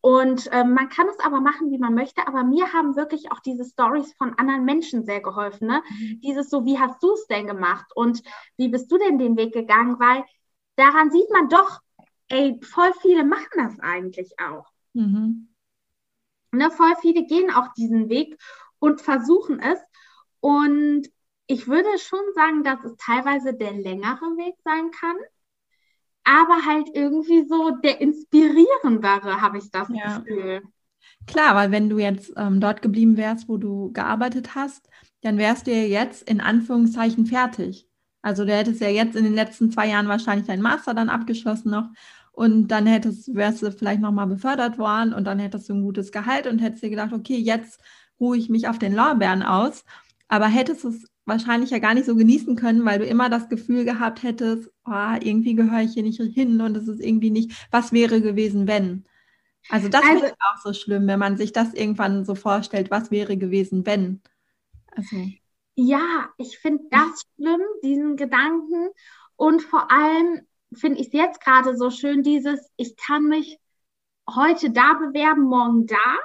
Und äh, man kann es aber machen, wie man möchte. Aber mir haben wirklich auch diese Stories von anderen Menschen sehr geholfen. Ne? Mhm. Dieses so, wie hast du es denn gemacht? Und wie bist du denn den Weg gegangen? Weil daran sieht man doch, ey, voll viele machen das eigentlich auch. Mhm. Ne, voll viele gehen auch diesen Weg und versuchen es. Und ich würde schon sagen, dass es teilweise der längere Weg sein kann aber halt irgendwie so der inspirierendere, habe ich das ja. Gefühl. Klar, weil wenn du jetzt ähm, dort geblieben wärst, wo du gearbeitet hast, dann wärst du ja jetzt in Anführungszeichen fertig. Also du hättest ja jetzt in den letzten zwei Jahren wahrscheinlich deinen Master dann abgeschlossen noch und dann hättest, wärst du vielleicht nochmal befördert worden und dann hättest du ein gutes Gehalt und hättest dir gedacht, okay, jetzt ruhe ich mich auf den Lorbeeren aus. Aber hättest du es wahrscheinlich ja gar nicht so genießen können, weil du immer das Gefühl gehabt hättest, oh, irgendwie gehöre ich hier nicht hin und es ist irgendwie nicht, was wäre gewesen, wenn? Also das also, ist auch so schlimm, wenn man sich das irgendwann so vorstellt, was wäre gewesen, wenn? Also. Ja, ich finde das schlimm, diesen Gedanken. Und vor allem finde ich es jetzt gerade so schön, dieses, ich kann mich heute da bewerben, morgen da.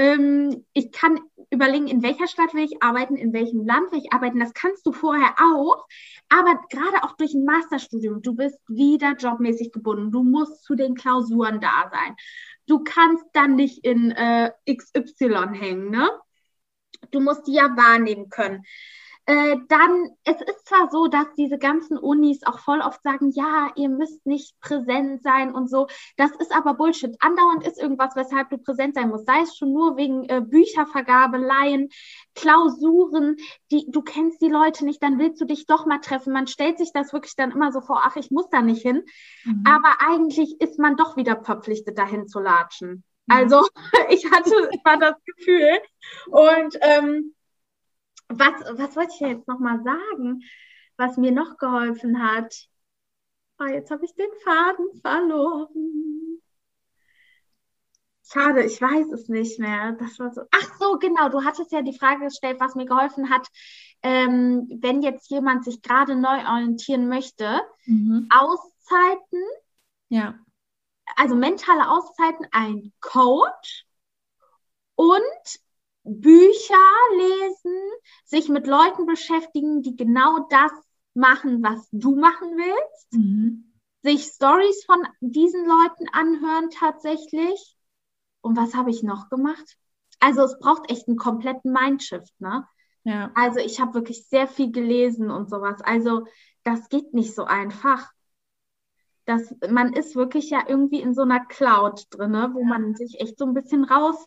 Ähm, ich kann überlegen, in welcher Stadt will ich arbeiten, in welchem Land will ich arbeiten. Das kannst du vorher auch. Aber gerade auch durch ein Masterstudium, du bist wieder jobmäßig gebunden. Du musst zu den Klausuren da sein. Du kannst dann nicht in äh, XY hängen, ne? Du musst die ja wahrnehmen können äh, dann, es ist zwar so, dass diese ganzen Unis auch voll oft sagen, ja, ihr müsst nicht präsent sein und so. Das ist aber Bullshit. Andauernd ist irgendwas, weshalb du präsent sein musst. Sei es schon nur wegen äh, Büchervergabe, Laien, Klausuren, die, du kennst die Leute nicht, dann willst du dich doch mal treffen. Man stellt sich das wirklich dann immer so vor, ach, ich muss da nicht hin. Mhm. Aber eigentlich ist man doch wieder verpflichtet, dahin zu latschen. Mhm. Also ich hatte immer das Gefühl. Und ähm, was, was wollte ich jetzt nochmal sagen, was mir noch geholfen hat? Oh, jetzt habe ich den Faden verloren. Schade, ich weiß es nicht mehr. Das war so. Ach so, genau. Du hattest ja die Frage gestellt, was mir geholfen hat, ähm, wenn jetzt jemand sich gerade neu orientieren möchte. Mhm. Auszeiten. Ja. Also mentale Auszeiten, ein Coach und Bücher lesen, sich mit Leuten beschäftigen, die genau das machen, was du machen willst, mhm. sich Stories von diesen Leuten anhören tatsächlich. Und was habe ich noch gemacht? Also es braucht echt einen kompletten Mindshift, ne? Ja. Also ich habe wirklich sehr viel gelesen und sowas. Also das geht nicht so einfach. Das, man ist wirklich ja irgendwie in so einer Cloud drin, wo man sich echt so ein bisschen raus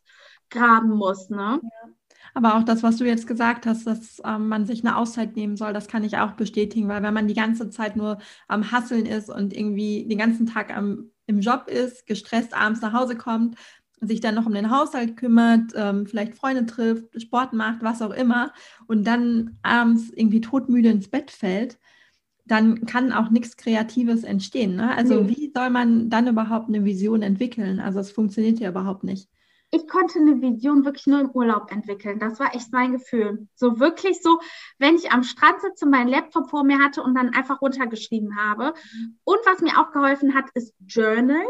graben muss. Ne? Ja. Aber auch das, was du jetzt gesagt hast, dass ähm, man sich eine Auszeit nehmen soll, das kann ich auch bestätigen, weil wenn man die ganze Zeit nur am Hasseln ist und irgendwie den ganzen Tag am, im Job ist, gestresst abends nach Hause kommt, sich dann noch um den Haushalt kümmert, ähm, vielleicht Freunde trifft, Sport macht, was auch immer, und dann abends irgendwie todmüde ins Bett fällt, dann kann auch nichts Kreatives entstehen. Ne? Also nee. wie soll man dann überhaupt eine Vision entwickeln? Also es funktioniert ja überhaupt nicht ich konnte eine Vision wirklich nur im Urlaub entwickeln. Das war echt mein Gefühl. So wirklich so, wenn ich am Strand sitze, meinen Laptop vor mir hatte und dann einfach runtergeschrieben habe. Und was mir auch geholfen hat, ist Journal.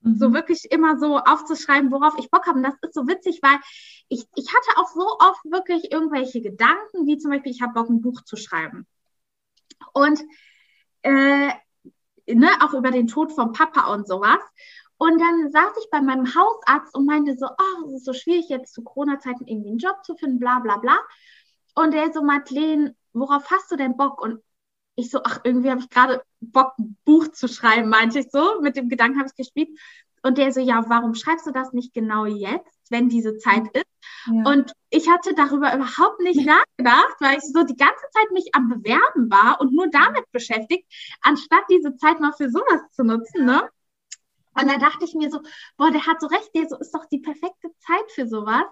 Mhm. So wirklich immer so aufzuschreiben, worauf ich Bock habe. Und das ist so witzig, weil ich, ich hatte auch so oft wirklich irgendwelche Gedanken, wie zum Beispiel, ich habe Bock, ein Buch zu schreiben. Und äh, ne, auch über den Tod von Papa und sowas. Und dann saß ich bei meinem Hausarzt und meinte so, oh, es ist so schwierig jetzt zu Corona-Zeiten irgendwie einen Job zu finden, bla bla bla. Und der so, Madeleine, worauf hast du denn Bock? Und ich so, ach, irgendwie habe ich gerade Bock, ein Buch zu schreiben, meinte ich so. Mit dem Gedanken habe ich gespielt. Und der so, ja, warum schreibst du das nicht genau jetzt, wenn diese Zeit ist? Ja. Und ich hatte darüber überhaupt nicht nachgedacht, weil ich so die ganze Zeit mich am Bewerben war und nur damit beschäftigt, anstatt diese Zeit mal für sowas zu nutzen, ne? Und da dachte ich mir so, boah, der hat so recht, der so ist doch die perfekte Zeit für sowas.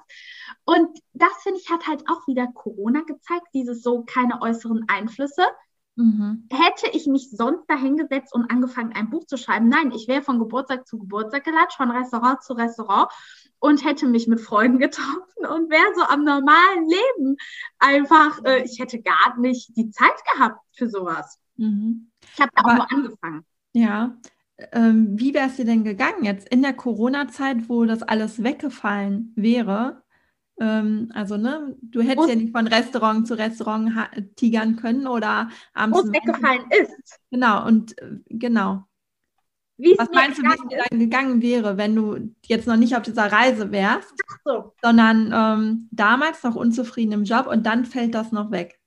Und das finde ich hat halt auch wieder Corona gezeigt, dieses so keine äußeren Einflüsse. Mhm. Hätte ich mich sonst dahingesetzt und angefangen, ein Buch zu schreiben, nein, ich wäre von Geburtstag zu Geburtstag gelatscht, von Restaurant zu Restaurant und hätte mich mit Freunden getroffen und wäre so am normalen Leben einfach, äh, ich hätte gar nicht die Zeit gehabt für sowas. Mhm. Ich habe auch nur angefangen. Ja, ähm, wie wäre es dir denn gegangen jetzt in der Corona-Zeit, wo das alles weggefallen wäre? Ähm, also, ne, du hättest Wo's, ja nicht von Restaurant zu Restaurant tigern können oder abends. Wo es weggefallen ist. Genau, und äh, genau. Was meinst du, wie es dir dann gegangen wäre, wenn du jetzt noch nicht auf dieser Reise wärst, so. sondern ähm, damals noch unzufrieden im Job und dann fällt das noch weg?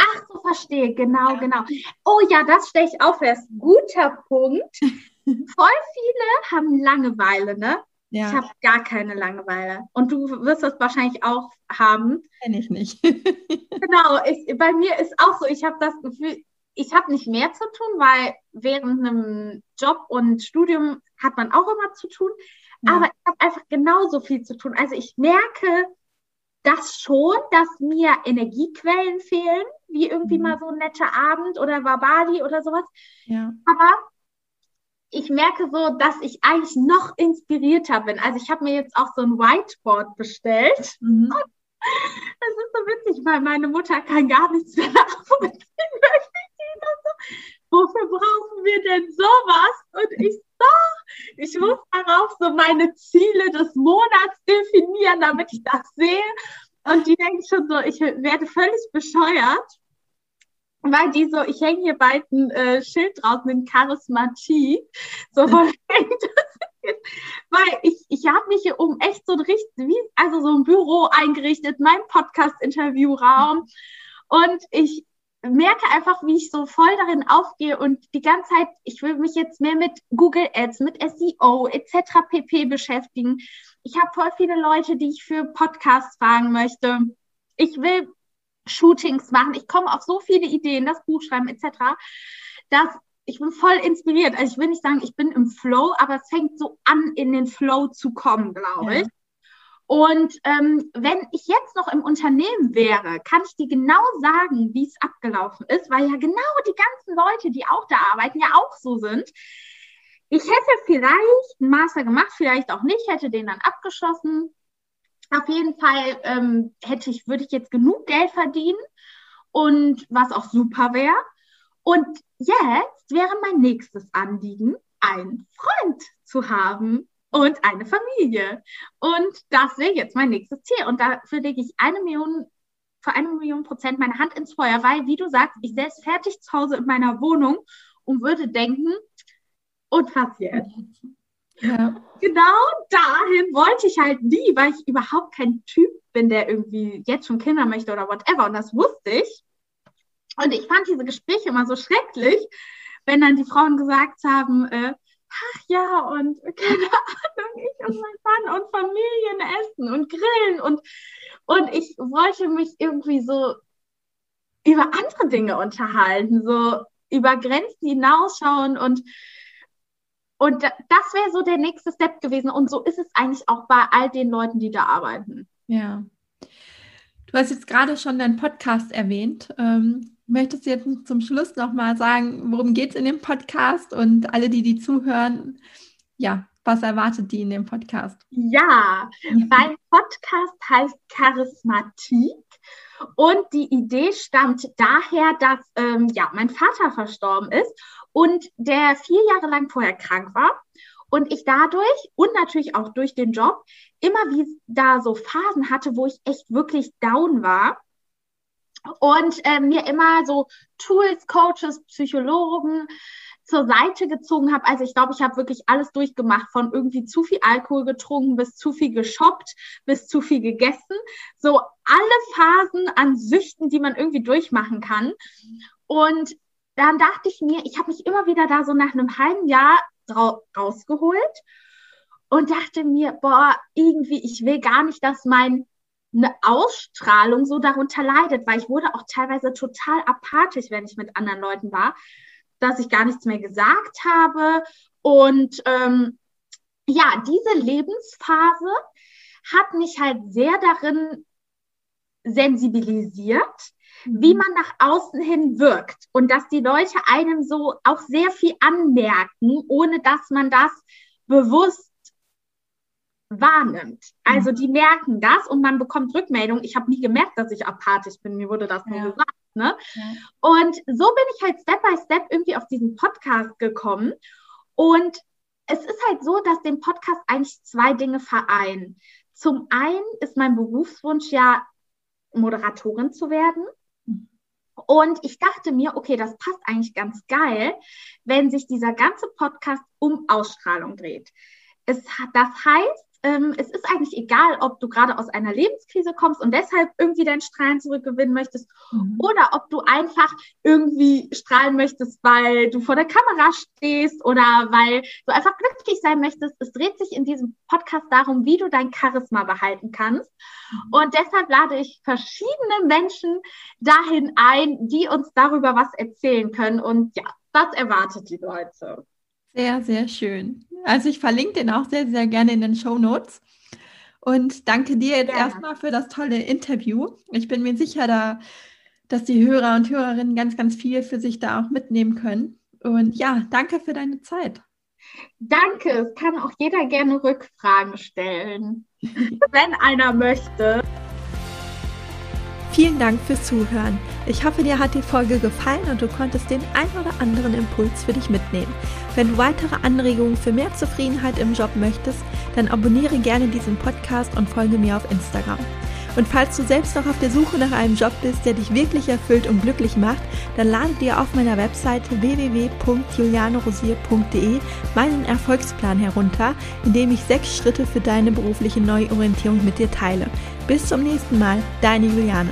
Ach so, verstehe, genau, genau. Oh ja, das stelle ich auf fest. Guter Punkt. Voll viele haben Langeweile, ne? Ja. Ich habe gar keine Langeweile. Und du wirst das wahrscheinlich auch haben. Kenne ich nicht. genau, ich, bei mir ist auch so, ich habe das Gefühl, ich habe nicht mehr zu tun, weil während einem Job und Studium hat man auch immer zu tun. Ja. Aber ich habe einfach genauso viel zu tun. Also ich merke das schon, dass mir Energiequellen fehlen, wie irgendwie mhm. mal so ein netter Abend oder Wabali oder sowas. Ja. Aber ich merke so, dass ich eigentlich noch inspirierter bin. Also ich habe mir jetzt auch so ein Whiteboard bestellt. Mhm. Das ist so witzig, weil meine Mutter kann gar nichts mehr nachvollziehen. Wofür brauchen wir denn sowas? Und ich so, ich muss darauf so meine Ziele des Monats definieren, damit ich das sehe. Und die denken schon so, ich werde völlig bescheuert weil die so, ich hänge hier bald ein äh, Schild draußen in Charismatie, so von weil ich, ich habe mich hier um echt so ein richtig, wie, also so ein Büro eingerichtet, mein Podcast-Interviewraum und ich merke einfach, wie ich so voll darin aufgehe und die ganze Zeit, ich will mich jetzt mehr mit Google Ads, mit SEO etc. pp beschäftigen. Ich habe voll viele Leute, die ich für Podcasts fragen möchte. Ich will Shootings machen. Ich komme auf so viele Ideen, das Buch schreiben etc., dass ich bin voll inspiriert. Also ich will nicht sagen, ich bin im Flow, aber es fängt so an, in den Flow zu kommen, glaube ich. Und ähm, wenn ich jetzt noch im Unternehmen wäre, kann ich dir genau sagen, wie es abgelaufen ist, weil ja genau die ganzen Leute, die auch da arbeiten, ja auch so sind. Ich hätte vielleicht einen Master gemacht, vielleicht auch nicht, hätte den dann abgeschlossen, auf jeden Fall ähm, hätte ich, würde ich jetzt genug Geld verdienen und was auch super wäre. Und jetzt wäre mein nächstes Anliegen, einen Freund zu haben und eine Familie. Und das wäre jetzt mein nächstes Ziel. Und dafür lege ich eine Million, für eine Million Prozent meine Hand ins Feuer, weil, wie du sagst, ich säße fertig zu Hause in meiner Wohnung und würde denken, und was jetzt? Ja. Genau dahin wollte ich halt nie, weil ich überhaupt kein Typ bin, der irgendwie jetzt schon Kinder möchte oder whatever. Und das wusste ich. Und ich fand diese Gespräche immer so schrecklich, wenn dann die Frauen gesagt haben, äh, ach ja, und keine Ahnung, ich und mein Mann und Familien essen und grillen und, und ich wollte mich irgendwie so über andere Dinge unterhalten, so über Grenzen hinausschauen und und das wäre so der nächste Step gewesen. Und so ist es eigentlich auch bei all den Leuten, die da arbeiten. Ja. Du hast jetzt gerade schon deinen Podcast erwähnt. Ähm, möchtest du jetzt zum Schluss nochmal sagen, worum geht es in dem Podcast und alle, die die zuhören, ja, was erwartet die in dem Podcast? Ja, mein Podcast heißt Charismatik und die Idee stammt daher, dass ähm, ja, mein Vater verstorben ist und der vier Jahre lang vorher krank war und ich dadurch und natürlich auch durch den Job immer wieder so Phasen hatte, wo ich echt wirklich down war und äh, mir immer so Tools, Coaches, Psychologen zur Seite gezogen habe. Also ich glaube, ich habe wirklich alles durchgemacht, von irgendwie zu viel Alkohol getrunken bis zu viel geshoppt, bis zu viel gegessen. So alle Phasen an Süchten, die man irgendwie durchmachen kann. Und dann dachte ich mir, ich habe mich immer wieder da so nach einem halben Jahr rausgeholt und dachte mir, boah, irgendwie, ich will gar nicht, dass meine Ausstrahlung so darunter leidet, weil ich wurde auch teilweise total apathisch, wenn ich mit anderen Leuten war, dass ich gar nichts mehr gesagt habe. Und ähm, ja, diese Lebensphase hat mich halt sehr darin sensibilisiert, wie mhm. man nach außen hin wirkt und dass die Leute einem so auch sehr viel anmerken, ohne dass man das bewusst wahrnimmt. Also mhm. die merken das und man bekommt Rückmeldung. Ich habe nie gemerkt, dass ich apathisch bin. Mir wurde das ja. nur gesagt. Ne? Ja. Und so bin ich halt Step by Step irgendwie auf diesen Podcast gekommen Und es ist halt so, dass den Podcast eigentlich zwei Dinge vereinen. Zum einen ist mein Berufswunsch ja, Moderatorin zu werden. Und ich dachte mir, okay, das passt eigentlich ganz geil, wenn sich dieser ganze Podcast um Ausstrahlung dreht. Es, das heißt, ähm, es ist eigentlich egal, ob du gerade aus einer Lebenskrise kommst und deshalb irgendwie dein Strahlen zurückgewinnen möchtest mhm. oder ob du einfach irgendwie strahlen möchtest, weil du vor der Kamera stehst oder weil du einfach glücklich sein möchtest. Es dreht sich in diesem Podcast darum, wie du dein Charisma behalten kannst. Mhm. Und deshalb lade ich verschiedene Menschen dahin ein, die uns darüber was erzählen können. Und ja, das erwartet die Leute. Sehr, sehr schön. Also ich verlinke den auch sehr, sehr gerne in den Show Notes. Und danke dir jetzt ja. erstmal für das tolle Interview. Ich bin mir sicher, da, dass die Hörer und Hörerinnen ganz, ganz viel für sich da auch mitnehmen können. Und ja, danke für deine Zeit. Danke. Es kann auch jeder gerne Rückfragen stellen, wenn einer möchte. Vielen Dank fürs Zuhören. Ich hoffe, dir hat die Folge gefallen und du konntest den ein oder anderen Impuls für dich mitnehmen. Wenn du weitere Anregungen für mehr Zufriedenheit im Job möchtest, dann abonniere gerne diesen Podcast und folge mir auf Instagram. Und falls du selbst noch auf der Suche nach einem Job bist, der dich wirklich erfüllt und glücklich macht, dann lade dir auf meiner Webseite www.julianerosier.de meinen Erfolgsplan herunter, in dem ich sechs Schritte für deine berufliche Neuorientierung mit dir teile. Bis zum nächsten Mal, deine Juliane.